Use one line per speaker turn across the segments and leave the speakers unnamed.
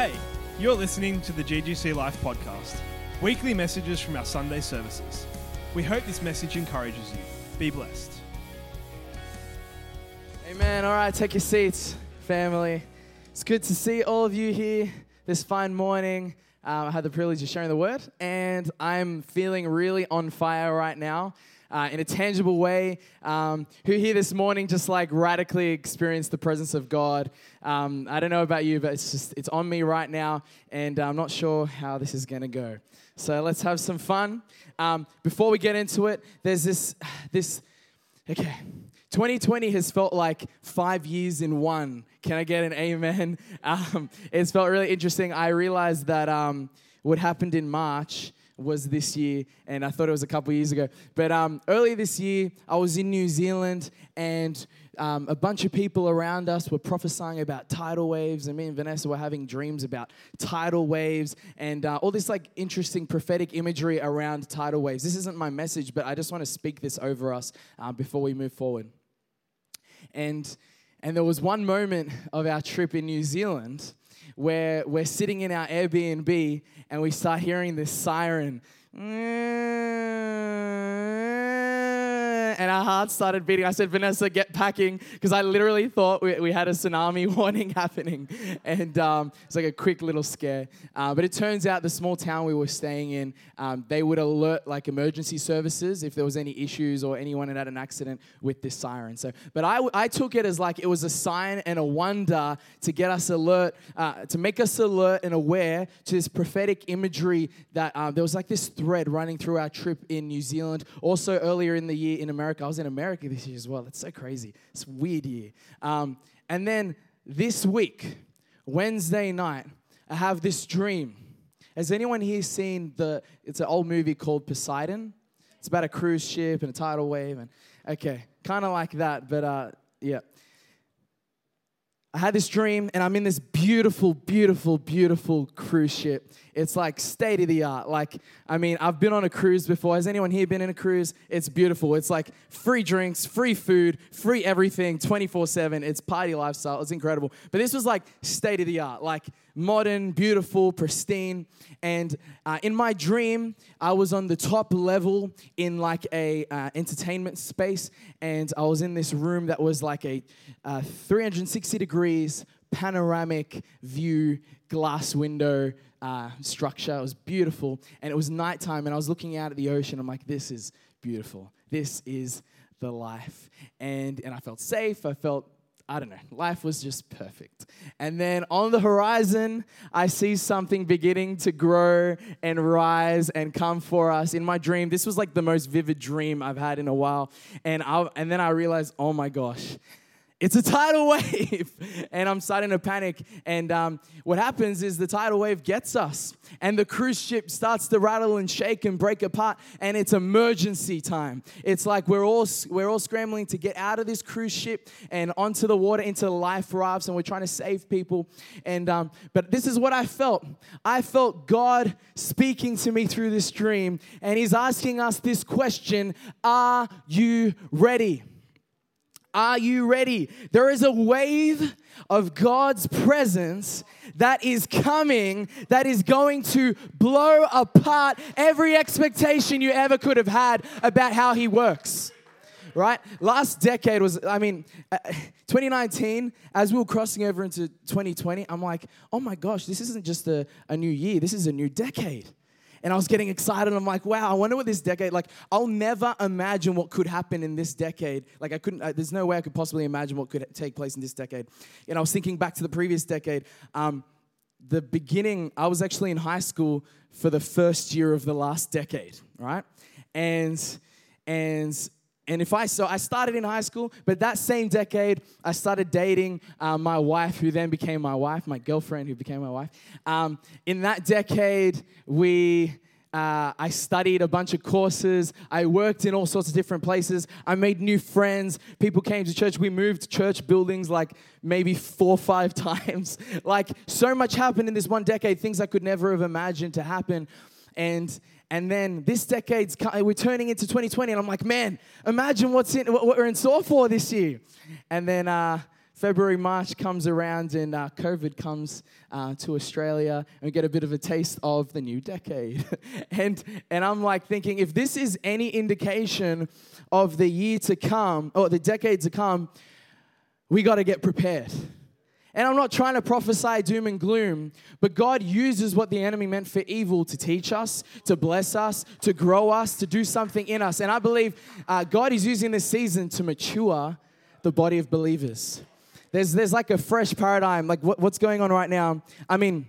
Hey, you're listening to the GGC Life podcast, weekly messages from our Sunday services. We hope this message encourages you. Be blessed.
Amen. All right, take your seats, family. It's good to see all of you here this fine morning. Um, I had the privilege of sharing the word, and I'm feeling really on fire right now. Uh, in a tangible way, um, who here this morning just like radically experienced the presence of God. Um, I don't know about you, but it's just it's on me right now, and I'm not sure how this is going to go. So let's have some fun. Um, before we get into it, there's this this okay. 2020 has felt like five years in one. Can I get an amen? Um, it's felt really interesting. I realized that um, what happened in March was this year, and I thought it was a couple years ago. But um, earlier this year, I was in New Zealand, and um, a bunch of people around us were prophesying about tidal waves, and me and Vanessa were having dreams about tidal waves and uh, all this like interesting prophetic imagery around tidal waves. This isn't my message, but I just want to speak this over us uh, before we move forward. And and there was one moment of our trip in New Zealand where we're sitting in our Airbnb and we start hearing this siren and our hearts started beating. I said, Vanessa, get packing, because I literally thought we, we, had a tsunami warning happening. And um, it's like a quick little scare. Uh, but it turns out the small town we were staying in, um, they would alert like emergency services if there was any issues or anyone had had an accident with this siren. So, but I, I took it as like it was a sign and a wonder to get us alert, uh, to make us alert and aware to this prophetic imagery that uh, there was like this thread running through our trip in New Zealand. Also, earlier in the year in America, America. I was in America this year as well. It's so crazy. It's weird year. Um, and then this week, Wednesday night, I have this dream. Has anyone here seen the? It's an old movie called Poseidon. It's about a cruise ship and a tidal wave, and okay, kind of like that. But uh, yeah, I had this dream, and I'm in this beautiful, beautiful, beautiful cruise ship. It's like state of the art. Like, I mean, I've been on a cruise before. Has anyone here been in a cruise? It's beautiful. It's like free drinks, free food, free everything, 24 7. It's party lifestyle. It's incredible. But this was like state of the art, like modern, beautiful, pristine. And uh, in my dream, I was on the top level in like a uh, entertainment space, and I was in this room that was like a uh, 360 degrees panoramic view, glass window uh, structure. It was beautiful, and it was nighttime, and I was looking out at the ocean. I'm like, this is beautiful. This is the life, and and I felt safe. I felt I don't know, life was just perfect. And then on the horizon, I see something beginning to grow and rise and come for us. In my dream, this was like the most vivid dream I've had in a while. And, I, and then I realized, oh my gosh, it's a tidal wave. and I'm starting to panic. And um, what happens is the tidal wave gets us, and the cruise ship starts to rattle and shake and break apart, and it's emergency time. It's like we're all, we're all scrambling to get out of this cruise ship and onto the water, into life rafts, and we're trying to save people. And um, But this is what I felt I felt God speaking to me through this dream, and He's asking us this question Are you ready? Are you ready? There is a wave of God's presence that is coming, that is going to blow apart every expectation you ever could have had about how He works. Right? Last decade was, I mean, uh, 2019, as we were crossing over into 2020, I'm like, oh my gosh, this isn't just a, a new year, this is a new decade and I was getting excited. I'm like, wow, I wonder what this decade, like, I'll never imagine what could happen in this decade. Like, I couldn't, I, there's no way I could possibly imagine what could take place in this decade. And I was thinking back to the previous decade. Um, the beginning, I was actually in high school for the first year of the last decade, right? And, and, and if I so I started in high school, but that same decade I started dating uh, my wife, who then became my wife, my girlfriend, who became my wife. Um, in that decade, we uh, I studied a bunch of courses. I worked in all sorts of different places. I made new friends. People came to church. We moved church buildings like maybe four or five times. like so much happened in this one decade, things I could never have imagined to happen. And and then this decade's we're turning into 2020, and I'm like, man, imagine what's in what we're in store for this year. And then uh, February, March comes around and uh, COVID comes uh, to Australia and we get a bit of a taste of the new decade. and, and I'm like thinking, if this is any indication of the year to come or the decade to come, we got to get prepared. And I'm not trying to prophesy doom and gloom, but God uses what the enemy meant for evil to teach us, to bless us, to grow us, to do something in us. And I believe uh, God is using this season to mature the body of believers. There's, there's like a fresh paradigm, like what, what's going on right now. I mean,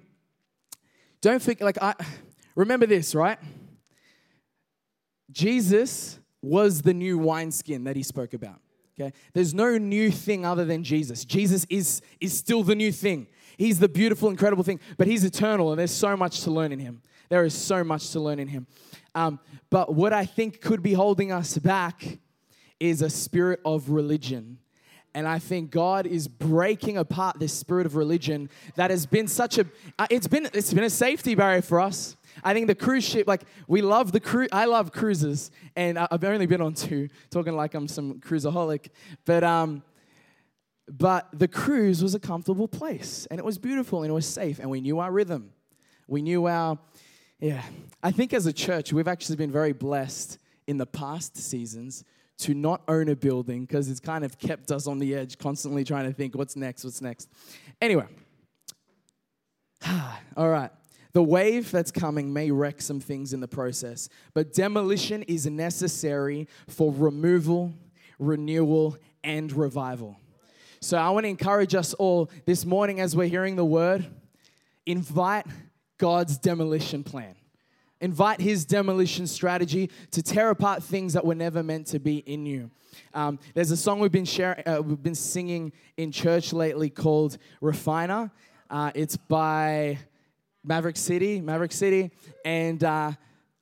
don't think, like, I remember this, right? Jesus was the new wineskin that he spoke about. Okay? There's no new thing other than Jesus. Jesus is, is still the new thing. He's the beautiful, incredible thing, but he's eternal, and there's so much to learn in him. There is so much to learn in him. Um, but what I think could be holding us back is a spirit of religion. And I think God is breaking apart this spirit of religion that has been such a uh, it's been it's been a safety barrier for us. I think the cruise ship, like we love the cruise. I love cruises, and I've only been on two. Talking like I'm some cruiseaholic, but um, but the cruise was a comfortable place, and it was beautiful, and it was safe, and we knew our rhythm. We knew our, yeah. I think as a church, we've actually been very blessed in the past seasons to not own a building because it's kind of kept us on the edge, constantly trying to think, what's next, what's next. Anyway, all right. The wave that's coming may wreck some things in the process, but demolition is necessary for removal, renewal, and revival. So I want to encourage us all this morning as we're hearing the word, invite God's demolition plan. Invite his demolition strategy to tear apart things that were never meant to be in you. Um, there's a song we've been sharing, uh, we've been singing in church lately called "Refiner." Uh, it's by Maverick City, Maverick City, and uh,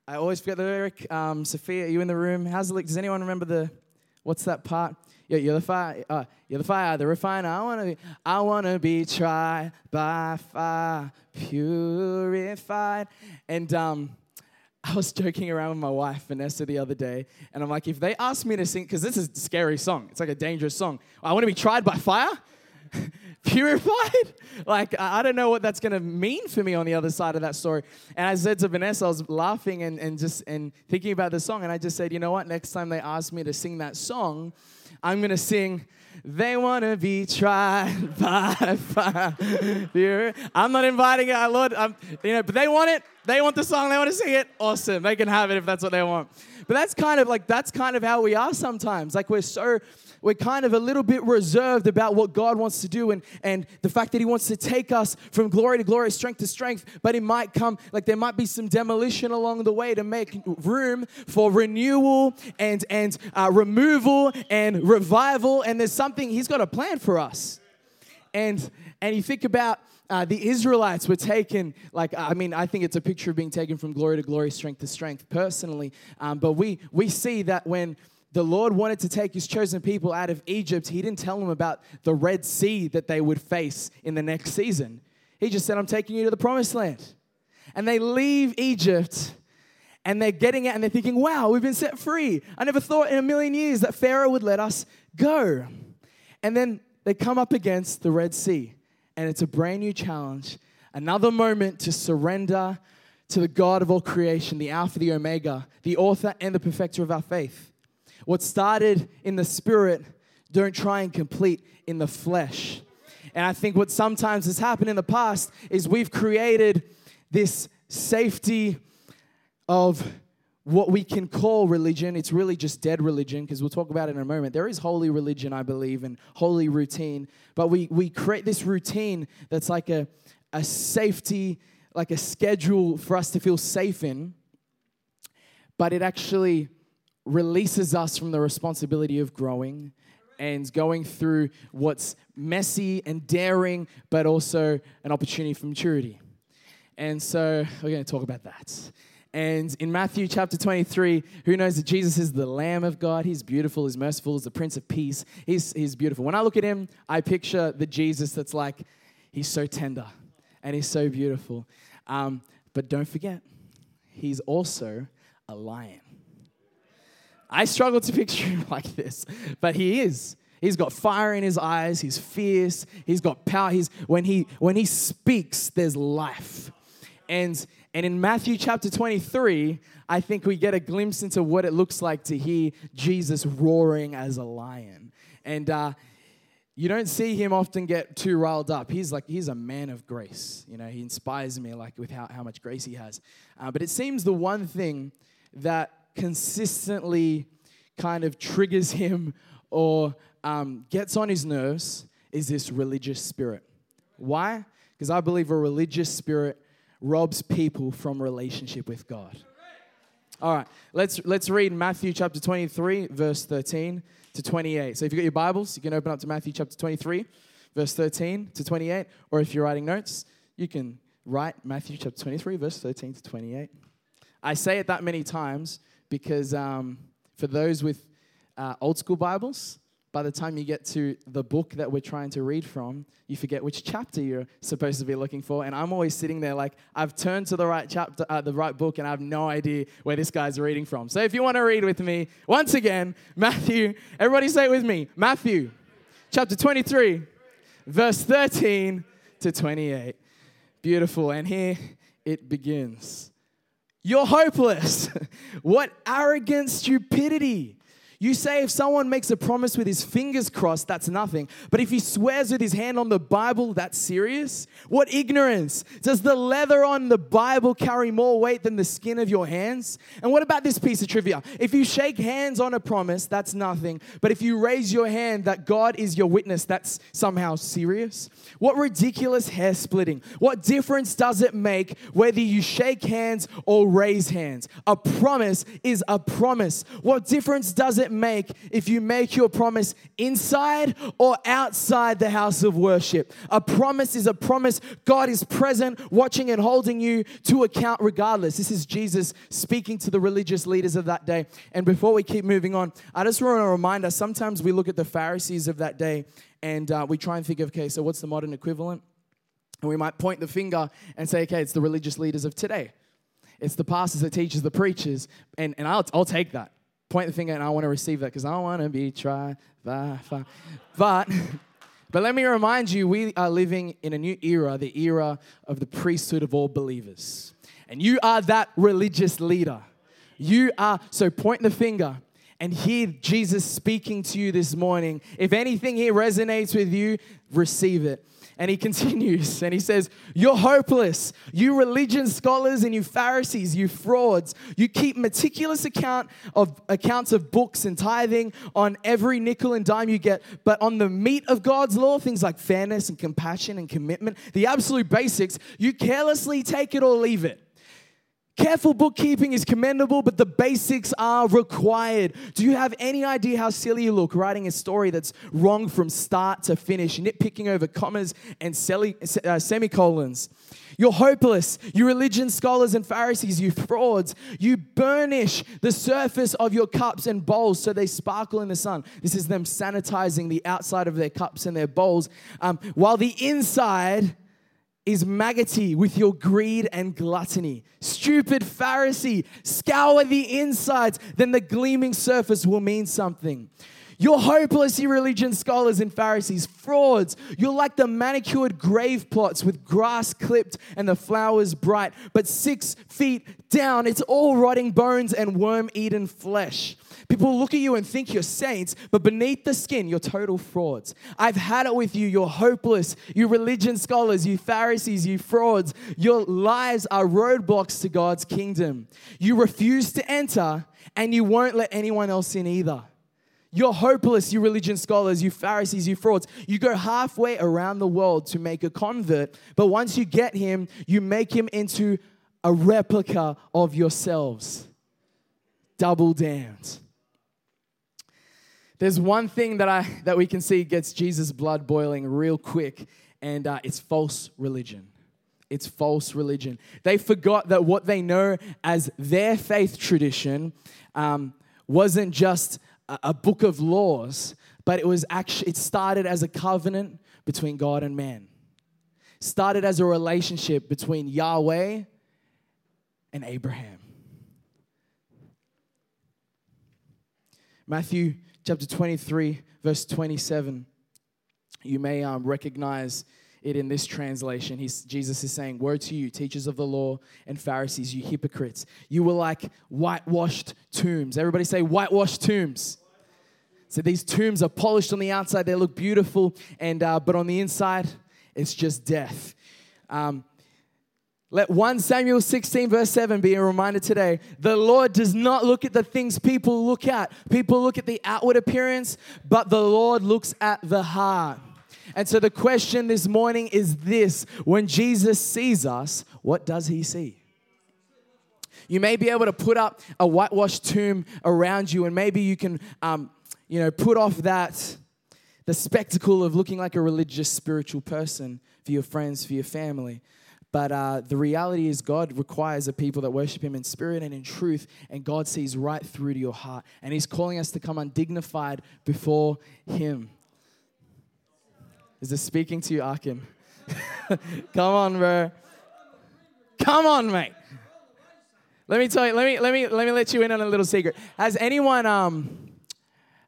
I always forget the lyric. Um, Sophia, are you in the room? How's the look? Does anyone remember the? What's that part? Yeah, you're the fire. Uh, you're the fire, the refiner. I wanna be. I wanna be tried by fire, purified. And um, I was joking around with my wife Vanessa the other day, and I'm like, if they ask me to sing, because this is a scary song. It's like a dangerous song. I want to be tried by fire. purified? Like, I don't know what that's going to mean for me on the other side of that story. And I said to Vanessa, I was laughing and, and just and thinking about the song, and I just said, you know what? Next time they ask me to sing that song, I'm going to sing, They Want to Be Tried by Fire. I'm not inviting it, I, Lord. I'm, you know, but they want it. They want the song. They want to sing it. Awesome. They can have it if that's what they want. But that's kind of like, that's kind of how we are sometimes. Like, we're so we're kind of a little bit reserved about what God wants to do and, and the fact that He wants to take us from glory to glory, strength to strength, but it might come, like there might be some demolition along the way to make room for renewal and, and uh, removal and revival. And there's something, He's got a plan for us. And, and you think about uh, the Israelites were taken, like, I mean, I think it's a picture of being taken from glory to glory, strength to strength, personally. Um, but we, we see that when the Lord wanted to take his chosen people out of Egypt, he didn't tell them about the Red Sea that they would face in the next season. He just said, I'm taking you to the promised land. And they leave Egypt and they're getting out and they're thinking, wow, we've been set free. I never thought in a million years that Pharaoh would let us go. And then they come up against the Red Sea and it's a brand new challenge, another moment to surrender to the God of all creation, the Alpha, the Omega, the author and the perfecter of our faith. What started in the spirit, don't try and complete in the flesh. And I think what sometimes has happened in the past is we've created this safety of what we can call religion. It's really just dead religion because we'll talk about it in a moment. There is holy religion, I believe, and holy routine. But we, we create this routine that's like a, a safety, like a schedule for us to feel safe in. But it actually releases us from the responsibility of growing and going through what's messy and daring, but also an opportunity for maturity. And so we're going to talk about that. And in Matthew chapter 23, who knows that Jesus is the Lamb of God? He's beautiful, he's merciful, he's the Prince of Peace. He's, he's beautiful. When I look at him, I picture the Jesus that's like, he's so tender and he's so beautiful. Um, but don't forget, he's also a lion. I struggle to picture him like this, but he is. He's got fire in his eyes. He's fierce. He's got power. He's when he when he speaks, there's life. And and in Matthew chapter 23, I think we get a glimpse into what it looks like to hear Jesus roaring as a lion. And uh, you don't see him often get too riled up. He's like, he's a man of grace. You know, he inspires me like with how, how much grace he has. Uh, but it seems the one thing that consistently kind of triggers him or um, gets on his nerves is this religious spirit. Why? Because I believe a religious spirit robs people from relationship with God. All right, let's, let's read Matthew chapter 23, verse 13 to 28. So if you've got your Bibles, you can open up to Matthew chapter 23, verse 13 to 28. Or if you're writing notes, you can write Matthew chapter 23, verse 13 to 28. I say it that many times because um, for those with uh, old school Bibles, by the time you get to the book that we're trying to read from, you forget which chapter you're supposed to be looking for. And I'm always sitting there like, I've turned to the right chapter, uh, the right book, and I have no idea where this guy's reading from. So if you want to read with me, once again, Matthew, everybody say it with me Matthew chapter 23, verse 13 to 28. Beautiful. And here it begins. You're hopeless. what arrogant stupidity. You say if someone makes a promise with his fingers crossed, that's nothing. But if he swears with his hand on the Bible, that's serious? What ignorance! Does the leather on the Bible carry more weight than the skin of your hands? And what about this piece of trivia? If you shake hands on a promise, that's nothing. But if you raise your hand that God is your witness, that's somehow serious? What ridiculous hair splitting. What difference does it make whether you shake hands or raise hands? A promise is a promise. What difference does it make if you make your promise inside or outside the house of worship? A promise is a promise. God is present, watching and holding you to account regardless. This is Jesus speaking to the religious leaders of that day. And before we keep moving on, I just want to remind us sometimes we look at the Pharisees of that day and uh, we try and think of, okay, so what's the modern equivalent? And we might point the finger and say, okay, it's the religious leaders of today. It's the pastors, the teachers, the preachers. And, and I'll, I'll take that. Point the finger and I want to receive that because I want to be tried by. But, but let me remind you, we are living in a new era, the era of the priesthood of all believers. And you are that religious leader. You are, so point the finger and hear Jesus speaking to you this morning. If anything here resonates with you, receive it. And he continues and he says, You're hopeless. You religion scholars and you Pharisees, you frauds. You keep meticulous account of accounts of books and tithing on every nickel and dime you get, but on the meat of God's law, things like fairness and compassion and commitment, the absolute basics, you carelessly take it or leave it. Careful bookkeeping is commendable, but the basics are required. Do you have any idea how silly you look writing a story that's wrong from start to finish, nitpicking over commas and uh, semicolons? You're hopeless. You religion scholars and Pharisees, you frauds. You burnish the surface of your cups and bowls so they sparkle in the sun. This is them sanitizing the outside of their cups and their bowls, um, while the inside is maggoty with your greed and gluttony. Stupid Pharisee, scour the insides, then the gleaming surface will mean something. You're hopeless, you religion scholars and Pharisees, frauds. You're like the manicured grave plots with grass clipped and the flowers bright, but six feet down, it's all rotting bones and worm eaten flesh. People look at you and think you're saints, but beneath the skin, you're total frauds. I've had it with you. You're hopeless. You religion scholars, you Pharisees, you frauds. Your lives are roadblocks to God's kingdom. You refuse to enter, and you won't let anyone else in either. You're hopeless, you religion scholars, you Pharisees, you frauds. You go halfway around the world to make a convert, but once you get him, you make him into a replica of yourselves. Double damned. There's one thing that, I, that we can see gets Jesus' blood boiling real quick, and uh, it's false religion. It's false religion. They forgot that what they know as their faith tradition um, wasn't just a book of laws, but it was actually it started as a covenant between God and man. Started as a relationship between Yahweh and Abraham. Matthew chapter 23, verse 27. You may um, recognize it in this translation. He's, Jesus is saying, Woe to you, teachers of the law and Pharisees, you hypocrites. You were like whitewashed tombs. Everybody say, whitewashed tombs. So these tombs are polished on the outside, they look beautiful, and, uh, but on the inside, it's just death. Um, let 1 Samuel 16, verse 7 be a reminder today. The Lord does not look at the things people look at. People look at the outward appearance, but the Lord looks at the heart. And so the question this morning is this when Jesus sees us, what does he see? You may be able to put up a whitewashed tomb around you, and maybe you can, um, you know, put off that, the spectacle of looking like a religious, spiritual person for your friends, for your family. But uh, the reality is, God requires a people that worship Him in spirit and in truth, and God sees right through to your heart. And He's calling us to come undignified before Him. Is this speaking to you, Arkin? come on, bro. Come on, mate. Let me tell you, let me let me let me let you in on a little secret. Has anyone um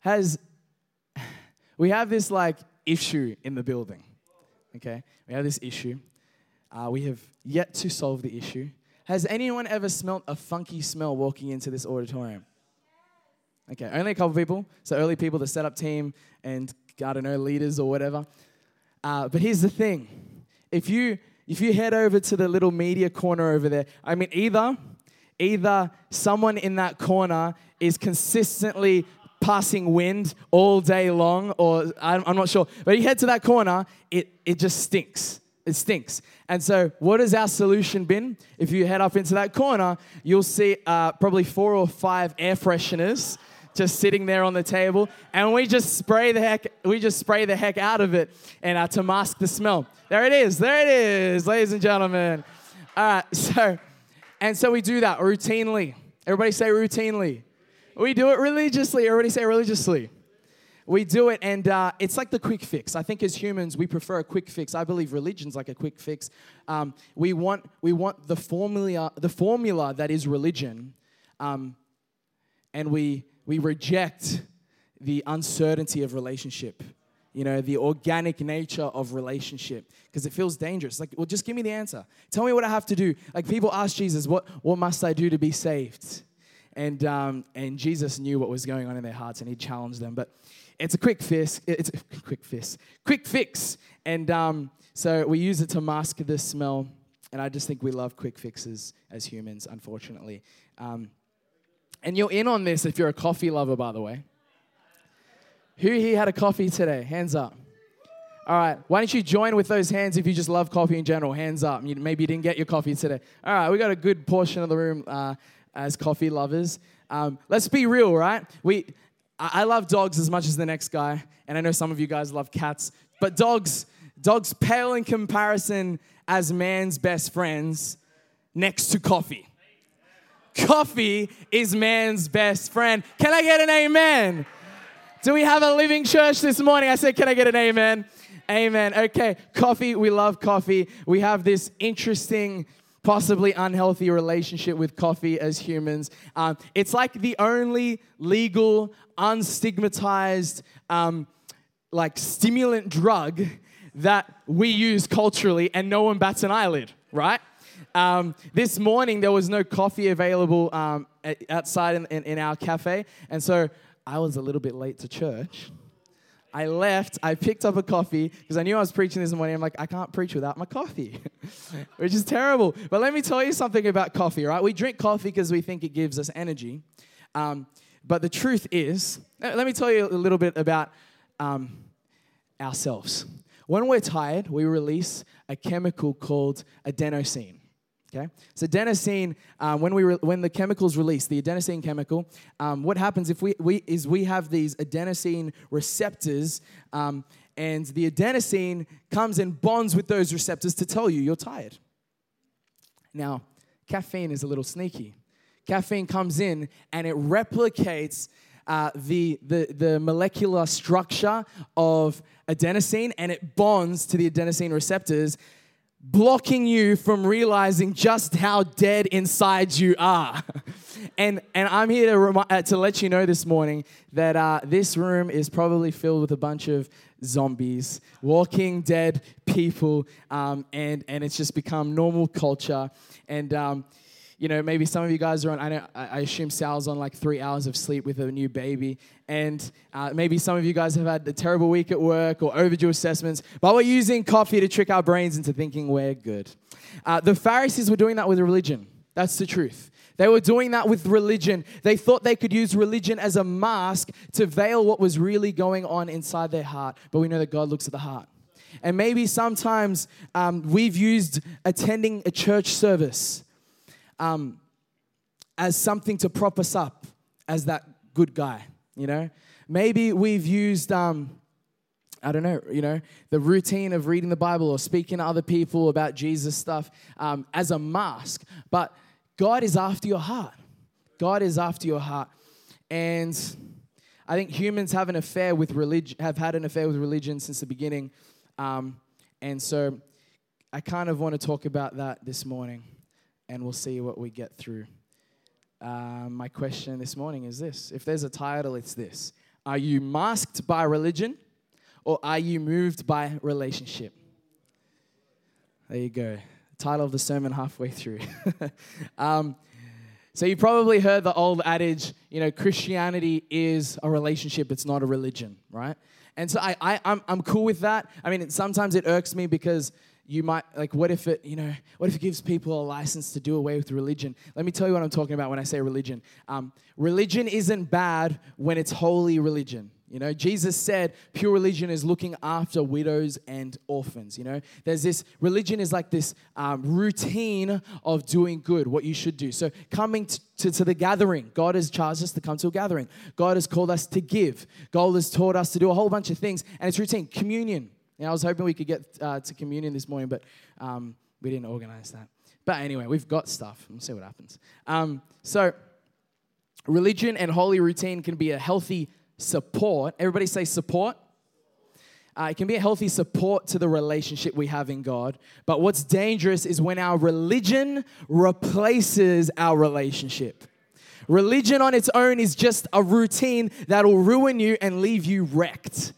has we have this like issue in the building. Okay? We have this issue. Uh, we have yet to solve the issue. Has anyone ever smelt a funky smell walking into this auditorium? Okay, only a couple people. So early people, the setup team, and I don't know, leaders or whatever. Uh, but here's the thing: if you if you head over to the little media corner over there, I mean, either either someone in that corner is consistently passing wind all day long, or I'm, not sure. But you head to that corner, it it just stinks. It stinks. And so, what has our solution been? If you head up into that corner, you'll see uh, probably four or five air fresheners just sitting there on the table, and we just spray the heck, we just spray the heck out of it, and uh, to mask the smell. There it is, there it is, ladies and gentlemen. All right, so, and so we do that routinely. Everybody say routinely. We do it religiously. Everybody say religiously. We do it, and uh, it's like the quick fix. I think as humans, we prefer a quick fix. I believe religion's like a quick fix. Um, we want we want the formula the formula that is religion, um, and we we reject the uncertainty of relationship, you know, the organic nature of relationship, because it feels dangerous. Like, well, just give me the answer. Tell me what I have to do. Like, people ask Jesus, what, what must I do to be saved? And, um, and Jesus knew what was going on in their hearts and he challenged them. But it's a quick fix. It's a quick fix. Quick fix. And um, so we use it to mask the smell. And I just think we love quick fixes as humans, unfortunately. Um, and you're in on this if you're a coffee lover, by the way. Who here had a coffee today? Hands up. All right. Why don't you join with those hands if you just love coffee in general? Hands up. maybe you didn't get your coffee today. All right. We got a good portion of the room uh, as coffee lovers. Um, let's be real, right? We, I love dogs as much as the next guy, and I know some of you guys love cats. But dogs, dogs pale in comparison as man's best friends next to coffee. Coffee is man's best friend. Can I get an amen? Do we have a living church this morning? I said, Can I get an amen? Amen. Okay, coffee, we love coffee. We have this interesting, possibly unhealthy relationship with coffee as humans. Um, it's like the only legal, unstigmatized, um, like stimulant drug that we use culturally, and no one bats an eyelid, right? Um, this morning, there was no coffee available um, outside in, in, in our cafe. And so I was a little bit late to church. I left, I picked up a coffee because I knew I was preaching this morning. I'm like, I can't preach without my coffee, which is terrible. But let me tell you something about coffee, right? We drink coffee because we think it gives us energy. Um, but the truth is, let me tell you a little bit about um, ourselves. When we're tired, we release a chemical called adenosine. Okay, so adenosine, um, when we re- when the chemicals release, the adenosine chemical, um, what happens if we, we is we have these adenosine receptors, um, and the adenosine comes and bonds with those receptors to tell you you're tired. Now, caffeine is a little sneaky. Caffeine comes in and it replicates uh, the, the, the molecular structure of adenosine and it bonds to the adenosine receptors blocking you from realizing just how dead inside you are. And, and I'm here to, remi- uh, to let you know this morning that uh, this room is probably filled with a bunch of zombies, walking dead people, um, and, and it's just become normal culture. And, um, you know, maybe some of you guys are on, I, know, I assume Sal's on like three hours of sleep with a new baby. And uh, maybe some of you guys have had a terrible week at work or overdue assessments, but we're using coffee to trick our brains into thinking we're good. Uh, the Pharisees were doing that with religion. That's the truth. They were doing that with religion. They thought they could use religion as a mask to veil what was really going on inside their heart. But we know that God looks at the heart. And maybe sometimes um, we've used attending a church service um, as something to prop us up as that good guy, you know? Maybe we've used, um, I don't know, you know, the routine of reading the Bible or speaking to other people about Jesus stuff um, as a mask. But God is after your heart. God is after your heart. And I think humans have an affair with religion, have had an affair with religion since the beginning. Um, and so I kind of want to talk about that this morning, and we'll see what we get through. Uh, my question this morning is this if there's a title, it's this Are you masked by religion, or are you moved by relationship? There you go title of the sermon halfway through. um, so you probably heard the old adage, you know, Christianity is a relationship, it's not a religion, right? And so I, I I'm, I'm cool with that. I mean, sometimes it irks me because you might like what if it you know what if it gives people a license to do away with religion let me tell you what i'm talking about when i say religion um, religion isn't bad when it's holy religion you know, Jesus said pure religion is looking after widows and orphans. You know, there's this religion is like this um, routine of doing good, what you should do. So, coming to, to, to, the gathering, God has charged us to come to a gathering. God has called us to give. God has taught us to do a whole bunch of things, and it's routine. Communion. Know, I was hoping we could get uh, to communion this morning, but um, we didn't organize that. But anyway, we've got stuff. We'll see what happens. Um, so, religion and holy routine can be a healthy support. Everybody say support. Uh, it can be a healthy support to the relationship we have in God. But what's dangerous is when our religion replaces our relationship. Religion on its own is just a routine that'll ruin you and leave you wrecked.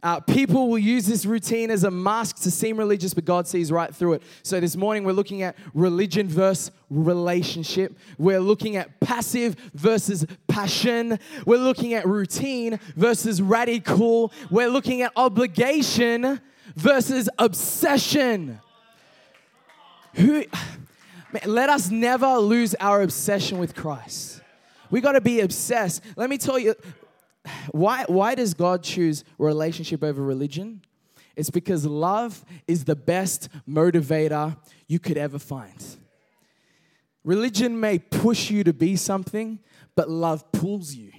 Uh, people will use this routine as a mask to seem religious, but God sees right through it. So this morning we're looking at religion versus relationship. We're looking at passive versus passion. We're looking at routine versus radical. We're looking at obligation versus obsession. Who, man, let us never lose our obsession with Christ. We got to be obsessed. Let me tell you, why, why does God choose relationship over religion? It's because love is the best motivator you could ever find. Religion may push you to be something, but love pulls you.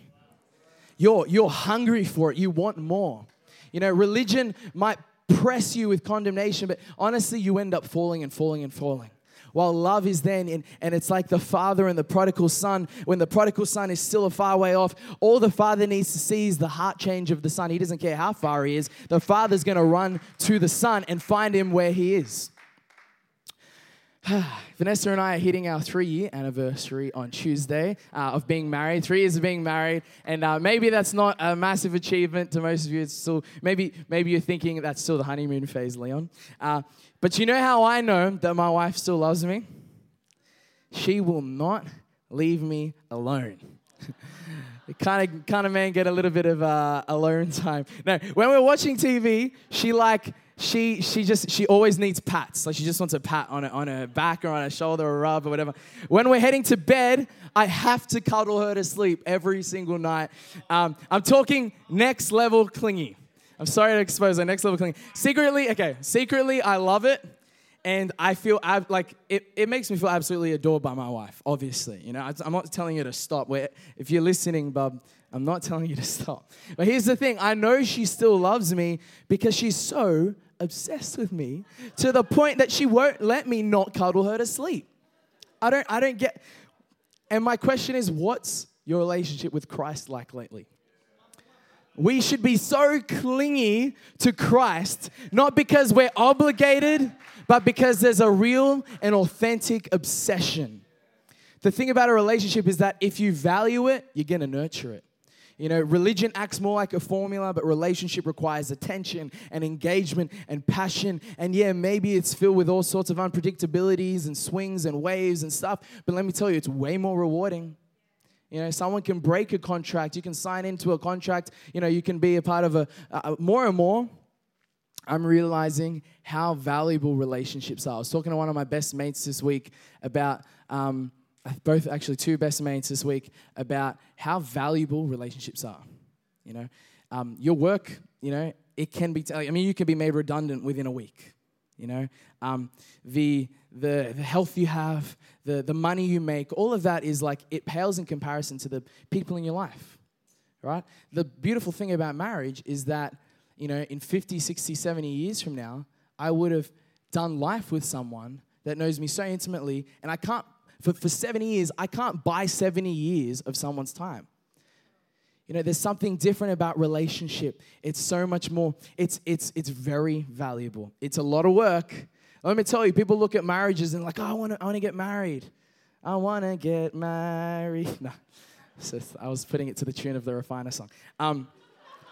You're, you're hungry for it, you want more. You know, religion might press you with condemnation, but honestly, you end up falling and falling and falling. While love is then, in, and it's like the father and the prodigal son. When the prodigal son is still a far way off, all the father needs to see is the heart change of the son. He doesn't care how far he is. The father's going to run to the son and find him where he is. Vanessa and I are hitting our three year anniversary on Tuesday uh, of being married, three years of being married. And uh, maybe that's not a massive achievement to most of you. It's still, maybe, maybe you're thinking that's still the honeymoon phase, Leon. Uh, but you know how I know that my wife still loves me? She will not leave me alone. kind of kind of man get a little bit of uh, alone time. No, when we're watching TV, she like she she just she always needs pats. Like she just wants a pat on her on her back or on her shoulder or rub or whatever. When we're heading to bed, I have to cuddle her to sleep every single night. Um, I'm talking next level clingy. I'm sorry to expose that next level clingy. Secretly, okay, secretly, I love it. And I feel ab- like it, it makes me feel absolutely adored by my wife, obviously. You know, I'm not telling you to stop. Where, if you're listening, bub, I'm not telling you to stop. But here's the thing I know she still loves me because she's so obsessed with me to the point that she won't let me not cuddle her to sleep. I don't, I don't get. And my question is, what's your relationship with Christ like lately? We should be so clingy to Christ, not because we're obligated, but because there's a real and authentic obsession. the thing about a relationship is that if you value it, you're going to nurture it. You know, religion acts more like a formula, but relationship requires attention and engagement and passion. And yeah, maybe it's filled with all sorts of unpredictabilities and swings and waves and stuff, but let me tell you, it's way more rewarding. You know, someone can break a contract, you can sign into a contract, you know, you can be a part of a, more and more. I'm realizing how valuable relationships are. I was talking to one of my best mates this week about um, both actually two best mates this week about how valuable relationships are. You know, um, your work, you know, it can be. T- I mean, you can be made redundant within a week. You know, um, the, the the health you have, the the money you make, all of that is like it pales in comparison to the people in your life, right? The beautiful thing about marriage is that you know, in 50, 60, 70 years from now, I would have done life with someone that knows me so intimately, and I can't for, for 70 years, I can't buy 70 years of someone's time. You know, there's something different about relationship. It's so much more, it's, it's, it's very valuable. It's a lot of work. Let me tell you, people look at marriages and like, oh, I want to I wanna get married. I want to get married. No, so I was putting it to the tune of the Refiner song. Um,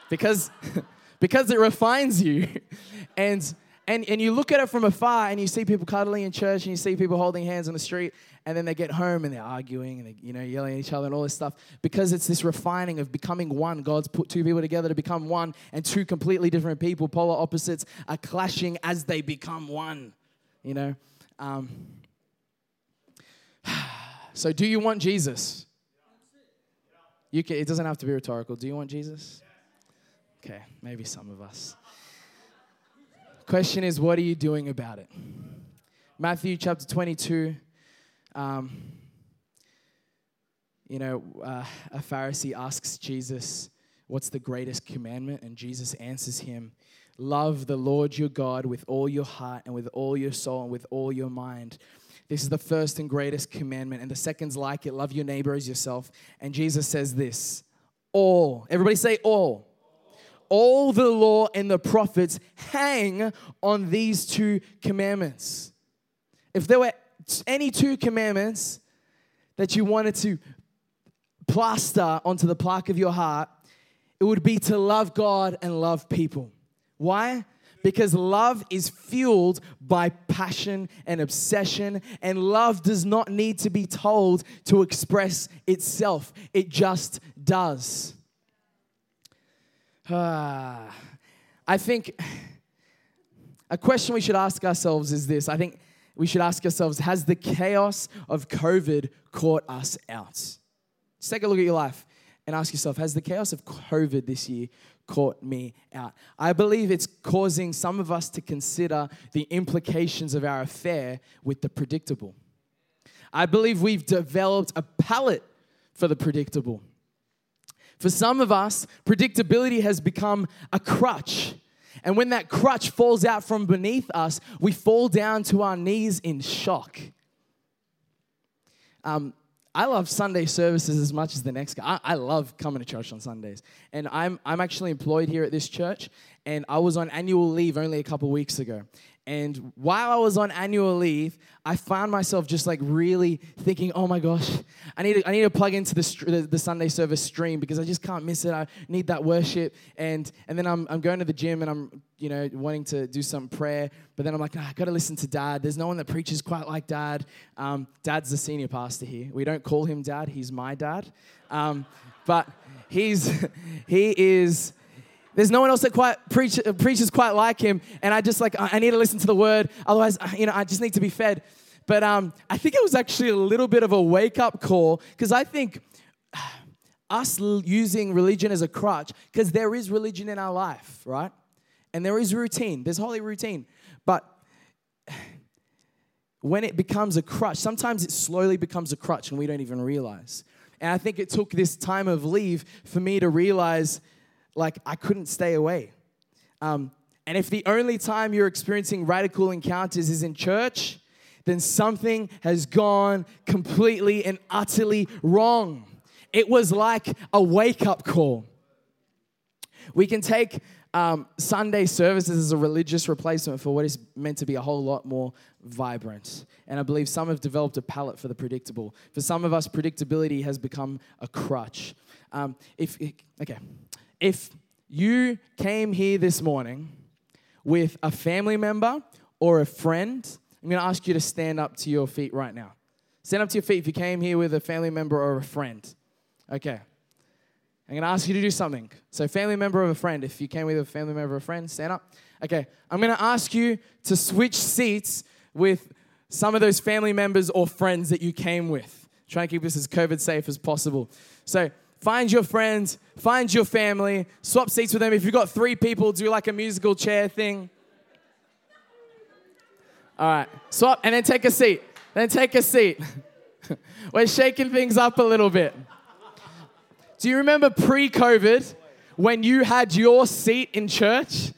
because, because it refines you. and and, and you look at it from afar and you see people cuddling in church and you see people holding hands on the street and then they get home and they're arguing and they, you know yelling at each other and all this stuff because it's this refining of becoming one. God's put two people together to become one and two completely different people polar opposites are clashing as they become one you know? Um, so do you want jesus? You can, it doesn't have to be rhetorical. Do you want jesus? Okay maybe some of us Question is, what are you doing about it? Matthew chapter 22. Um, you know, uh, a Pharisee asks Jesus, What's the greatest commandment? And Jesus answers him, Love the Lord your God with all your heart and with all your soul and with all your mind. This is the first and greatest commandment. And the second's like it love your neighbor as yourself. And Jesus says this all. Everybody say all all the law and the prophets hang on these two commandments. If there were any two commandments that you wanted to plaster onto the plaque of your heart, it would be to love God and love people. Why? Because love is fueled by passion and obsession, and love does not need to be told to express itself, it just does. Uh, I think a question we should ask ourselves is this. I think we should ask ourselves Has the chaos of COVID caught us out? Just take a look at your life and ask yourself Has the chaos of COVID this year caught me out? I believe it's causing some of us to consider the implications of our affair with the predictable. I believe we've developed a palate for the predictable. For some of us, predictability has become a crutch. And when that crutch falls out from beneath us, we fall down to our knees in shock. Um, I love Sunday services as much as the next guy. I, I, love coming to church on Sundays. And I'm, I'm actually employed here at this church, and I was on annual leave only a couple weeks ago. And while I was on annual leave, I found myself just like really thinking, oh my gosh, I need to, I need to plug into the, the, the, Sunday service stream because I just can't miss it. I need that worship. And, and then I'm, I'm going to the gym and I'm, you know, wanting to do some prayer. But then I'm like, oh, I got to listen to dad. There's no one that preaches quite like dad. Um, dad's the senior pastor here. We don't call him dad, he's my dad. Um, but he's, he is there's no one else that quite preach, uh, preaches quite like him, and I just like I need to listen to the word. Otherwise, you know, I just need to be fed. But um, I think it was actually a little bit of a wake up call because I think us using religion as a crutch, because there is religion in our life, right? And there is routine. There's holy routine, but when it becomes a crutch, sometimes it slowly becomes a crutch and we don't even realize. And I think it took this time of leave for me to realize like I couldn't stay away. Um, and if the only time you're experiencing radical encounters is in church, then something has gone completely and utterly wrong. It was like a wake up call. We can take um, Sunday services as a religious replacement for what is meant to be a whole lot more vibrant. And I believe some have developed a palate for the predictable. For some of us, predictability has become a crutch. Um, if okay, if you came here this morning with a family member or a friend, I'm going to ask you to stand up to your feet right now. Stand up to your feet if you came here with a family member or a friend. Okay. I'm going to ask you to do something. So, family member of a friend, if you came with a family member or a friend, stand up. Okay. I'm going to ask you to switch seats with some of those family members or friends that you came with. Try and keep this as COVID safe as possible. So, find your friends, find your family, swap seats with them. If you've got three people, do like a musical chair thing. All right, swap and then take a seat. Then take a seat. We're shaking things up a little bit. Do you remember pre COVID when you had your seat in church?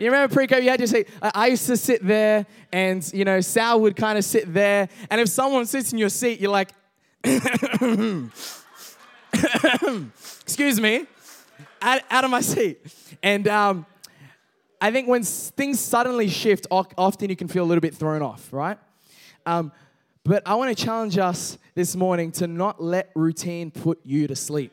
You remember pre-COVID, you had your seat. I used to sit there, and you know, Sal would kind of sit there. And if someone sits in your seat, you're like, excuse me, out, out, of my seat. And um, I think when things suddenly shift, often you can feel a little bit thrown off, right? Um, but I want to challenge us this morning to not let routine put you to sleep.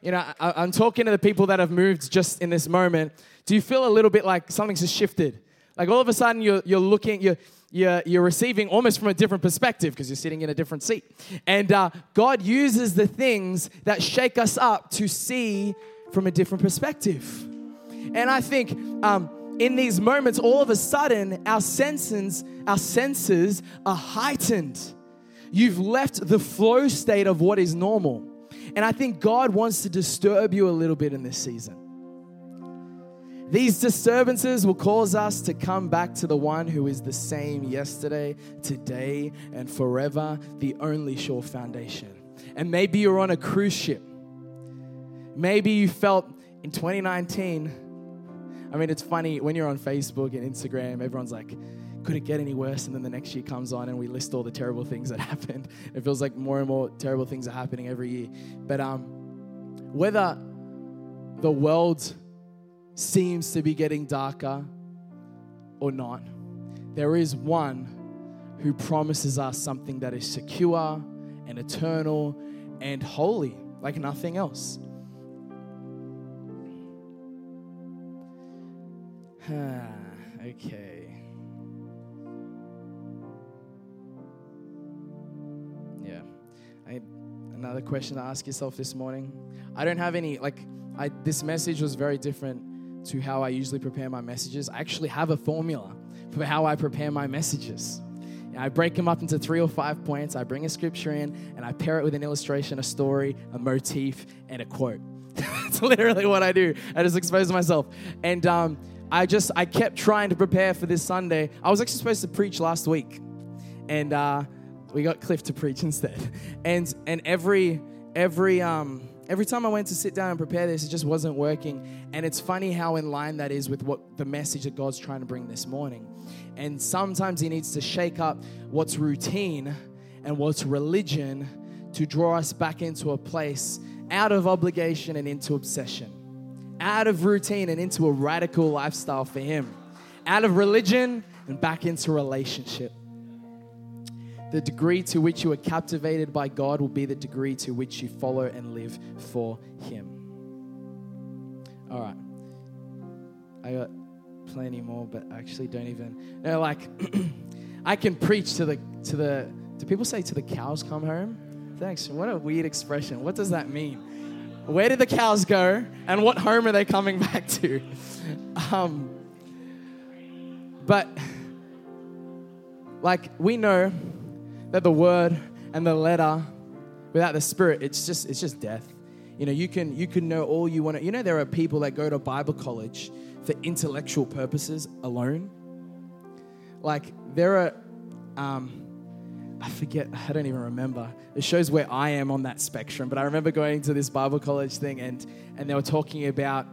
You know, I, am talking to the people that have moved just in this moment. Do you feel a little bit like something's just shifted? Like all of a sudden you're, you're looking, you're, you're, you're receiving almost from a different perspective because you're sitting in a different seat. And uh, God uses the things that shake us up to see from a different perspective. And I think um, in these moments, all of a sudden, our senses, our senses are heightened. You've left the flow state of what is normal. And I think God wants to disturb you a little bit in this season. These disturbances will cause us to come back to the one who is the same yesterday, today, and forever, the only sure foundation. And maybe you're on a cruise ship. Maybe you felt in 2019 I mean, it's funny when you're on Facebook and Instagram, everyone's like, could it get any worse? And then the next year comes on and we list all the terrible things that happened. It feels like more and more terrible things are happening every year. But um, whether the world seems to be getting darker or not, there is one who promises us something that is secure and eternal and holy, like nothing else. okay. Yeah. Another question to ask yourself this morning. I don't have any, like, I, this message was very different to how I usually prepare my messages. I actually have a formula for how I prepare my messages. I break them up into three or five points. I bring a scripture in and I pair it with an illustration, a story, a motif, and a quote. That's literally what I do. I just expose myself. And um, I just I kept trying to prepare for this Sunday. I was actually supposed to preach last week, and uh, we got Cliff to preach instead. And and every every um every time I went to sit down and prepare this, it just wasn't working. And it's funny how in line that is with what the message that God's trying to bring this morning. And sometimes He needs to shake up what's routine and what's religion to draw us back into a place out of obligation and into obsession out of routine and into a radical lifestyle for Him, out of religion and back into relationship. The degree to which you are captivated by God will be the degree to which you follow and live for Him. All right. I got plenty more, but I actually don't even. No, like, I can preach to the, to the, do people say to the cows come home? Thanks. What a weird expression. What does that mean? Where did the cows go? And what home are they coming back to? Um, but, like, we know that the word and the letter without the spirit, it's just, it's just death. You know, you can, you can know all you want to. You know, there are people that go to Bible college for intellectual purposes alone. Like, there are, um, I forget, I don't even remember. It shows where I am on that spectrum. But I remember going to this Bible college thing and, and they were talking about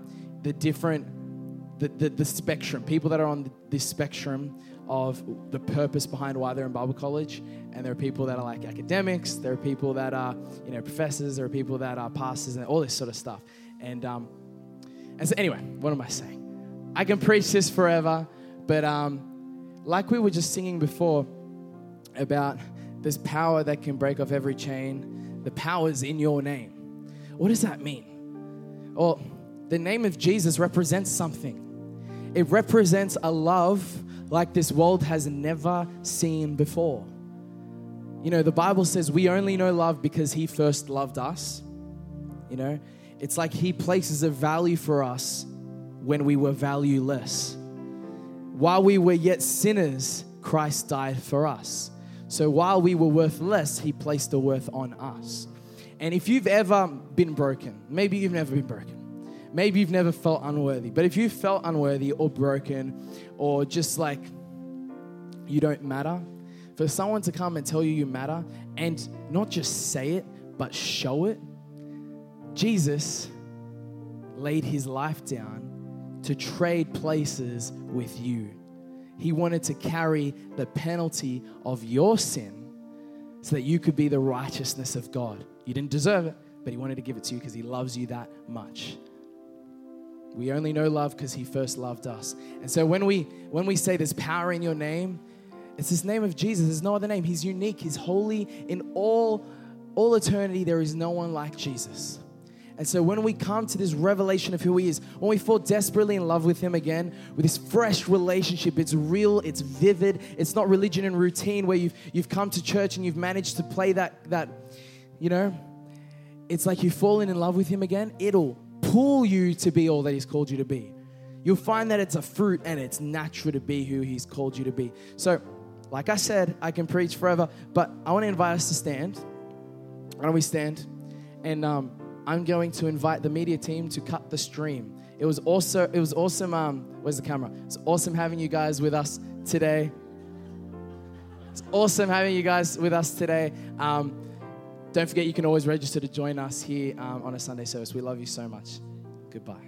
the different, the, the, the spectrum, people that are on this spectrum of the purpose behind why they're in Bible college. And there are people that are like academics, there are people that are, you know, professors, there are people that are pastors and all this sort of stuff. And, um, and so anyway, what am I saying? I can preach this forever, but um, like we were just singing before about this power that can break off every chain, the power is in your name. What does that mean? Well, the name of Jesus represents something. It represents a love like this world has never seen before. You know, the Bible says we only know love because He first loved us. You know, it's like He places a value for us when we were valueless. While we were yet sinners, Christ died for us. So while we were worthless, He placed the worth on us. And if you've ever been broken, maybe you've never been broken, maybe you've never felt unworthy, but if you felt unworthy or broken or just like you don't matter, for someone to come and tell you you matter and not just say it, but show it, Jesus laid his life down to trade places with you. He wanted to carry the penalty of your sin so that you could be the righteousness of God. You didn't deserve it, but He wanted to give it to you because He loves you that much. We only know love because He first loved us. And so when we when we say there's power in your name, it's this name of Jesus. There's no other name. He's unique. He's holy in all all eternity. There is no one like Jesus. And so when we come to this revelation of who He is, when we fall desperately in love with Him again, with this fresh relationship, it's real, it's vivid, it's not religion and routine where you've, you've come to church and you've managed to play that, that, you know, it's like you've fallen in love with Him again, it'll pull you to be all that He's called you to be. You'll find that it's a fruit and it's natural to be who He's called you to be. So, like I said, I can preach forever, but I want to invite us to stand. Why don't we stand? And, um, I'm going to invite the media team to cut the stream. It was also it was awesome. Um, where's the camera? It's awesome having you guys with us today. It's awesome having you guys with us today. Um, don't forget, you can always register to join us here um, on a Sunday service. We love you so much. Goodbye.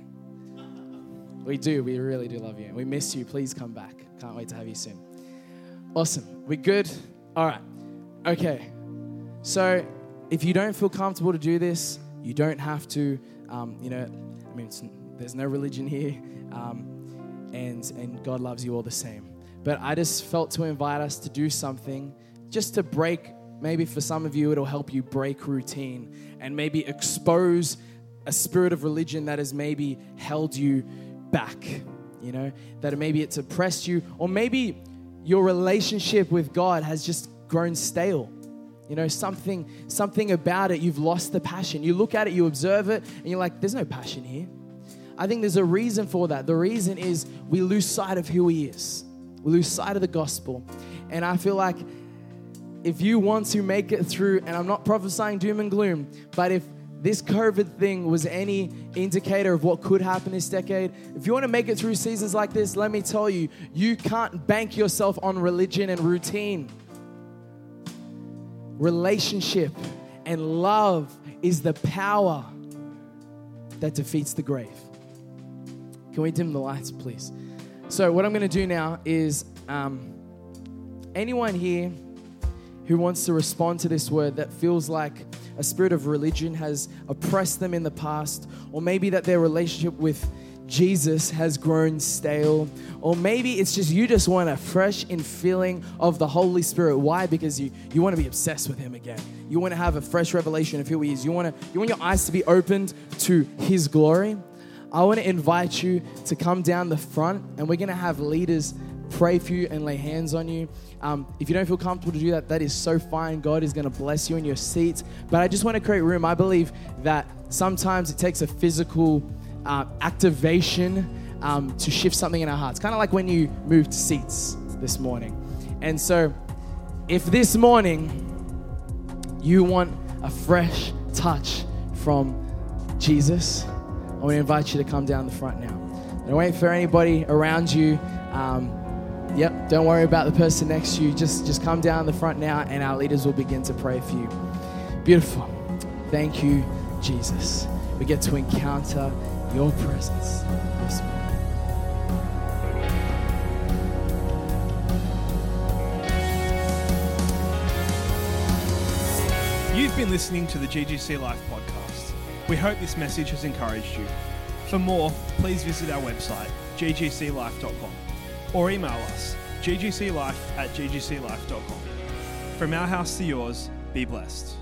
We do. We really do love you. We miss you. Please come back. Can't wait to have you soon. Awesome. We good? All right. Okay. So if you don't feel comfortable to do this, you don't have to, um, you know, I mean, there's no religion here, um, and, and God loves you all the same. But I just felt to invite us to do something just to break, maybe for some of you, it'll help you break routine and maybe expose a spirit of religion that has maybe held you back, you know, that maybe it's oppressed you, or maybe your relationship with God has just grown stale you know, something, something about it, you've lost the passion. You look at it, you observe it, and you're like, there's no passion here. I think there's a reason for that. The reason is we lose sight of who He is, we lose sight of the gospel. And I feel like if you want to make it through, and I'm not prophesying doom and gloom, but if this COVID thing was any indicator of what could happen this decade, if you want to make it through seasons like this, let me tell you, you can't bank yourself on religion and routine relationship and love is the power that defeats the grave. Can we dim the lights, please? So, what I'm going to do now is um, anyone here who wants to respond to this word that feels like a spirit of religion has oppressed them in the past, or maybe that their relationship with Jesus has grown stale. Or maybe it's just you just want a fresh infilling of the Holy Spirit. Why? Because you, you want to be obsessed with Him again. You want to have a fresh revelation of who He is. You want, to, you want your eyes to be opened to His glory. I want to invite you to come down the front and we're going to have leaders pray for you and lay hands on you. Um, if you don't feel comfortable to do that, that is so fine. God is going to bless you in your seats. But I just want to create room. I believe that sometimes it takes a physical uh, activation um, to shift something in our hearts. Kind of like when you moved seats this morning. And so, if this morning you want a fresh touch from Jesus, I want to invite you to come down the front now. Don't wait for anybody around you. Um, yep, don't worry about the person next to you. Just, just come down the front now, and our leaders will begin to pray for you. Beautiful. Thank you, Jesus. We get to encounter your presence this morning.
You've been listening to the GGC Life podcast. We hope this message has encouraged you. For more, please visit our website ggclife.com or email us ggclife at ggclife.com. From our house to yours, be blessed.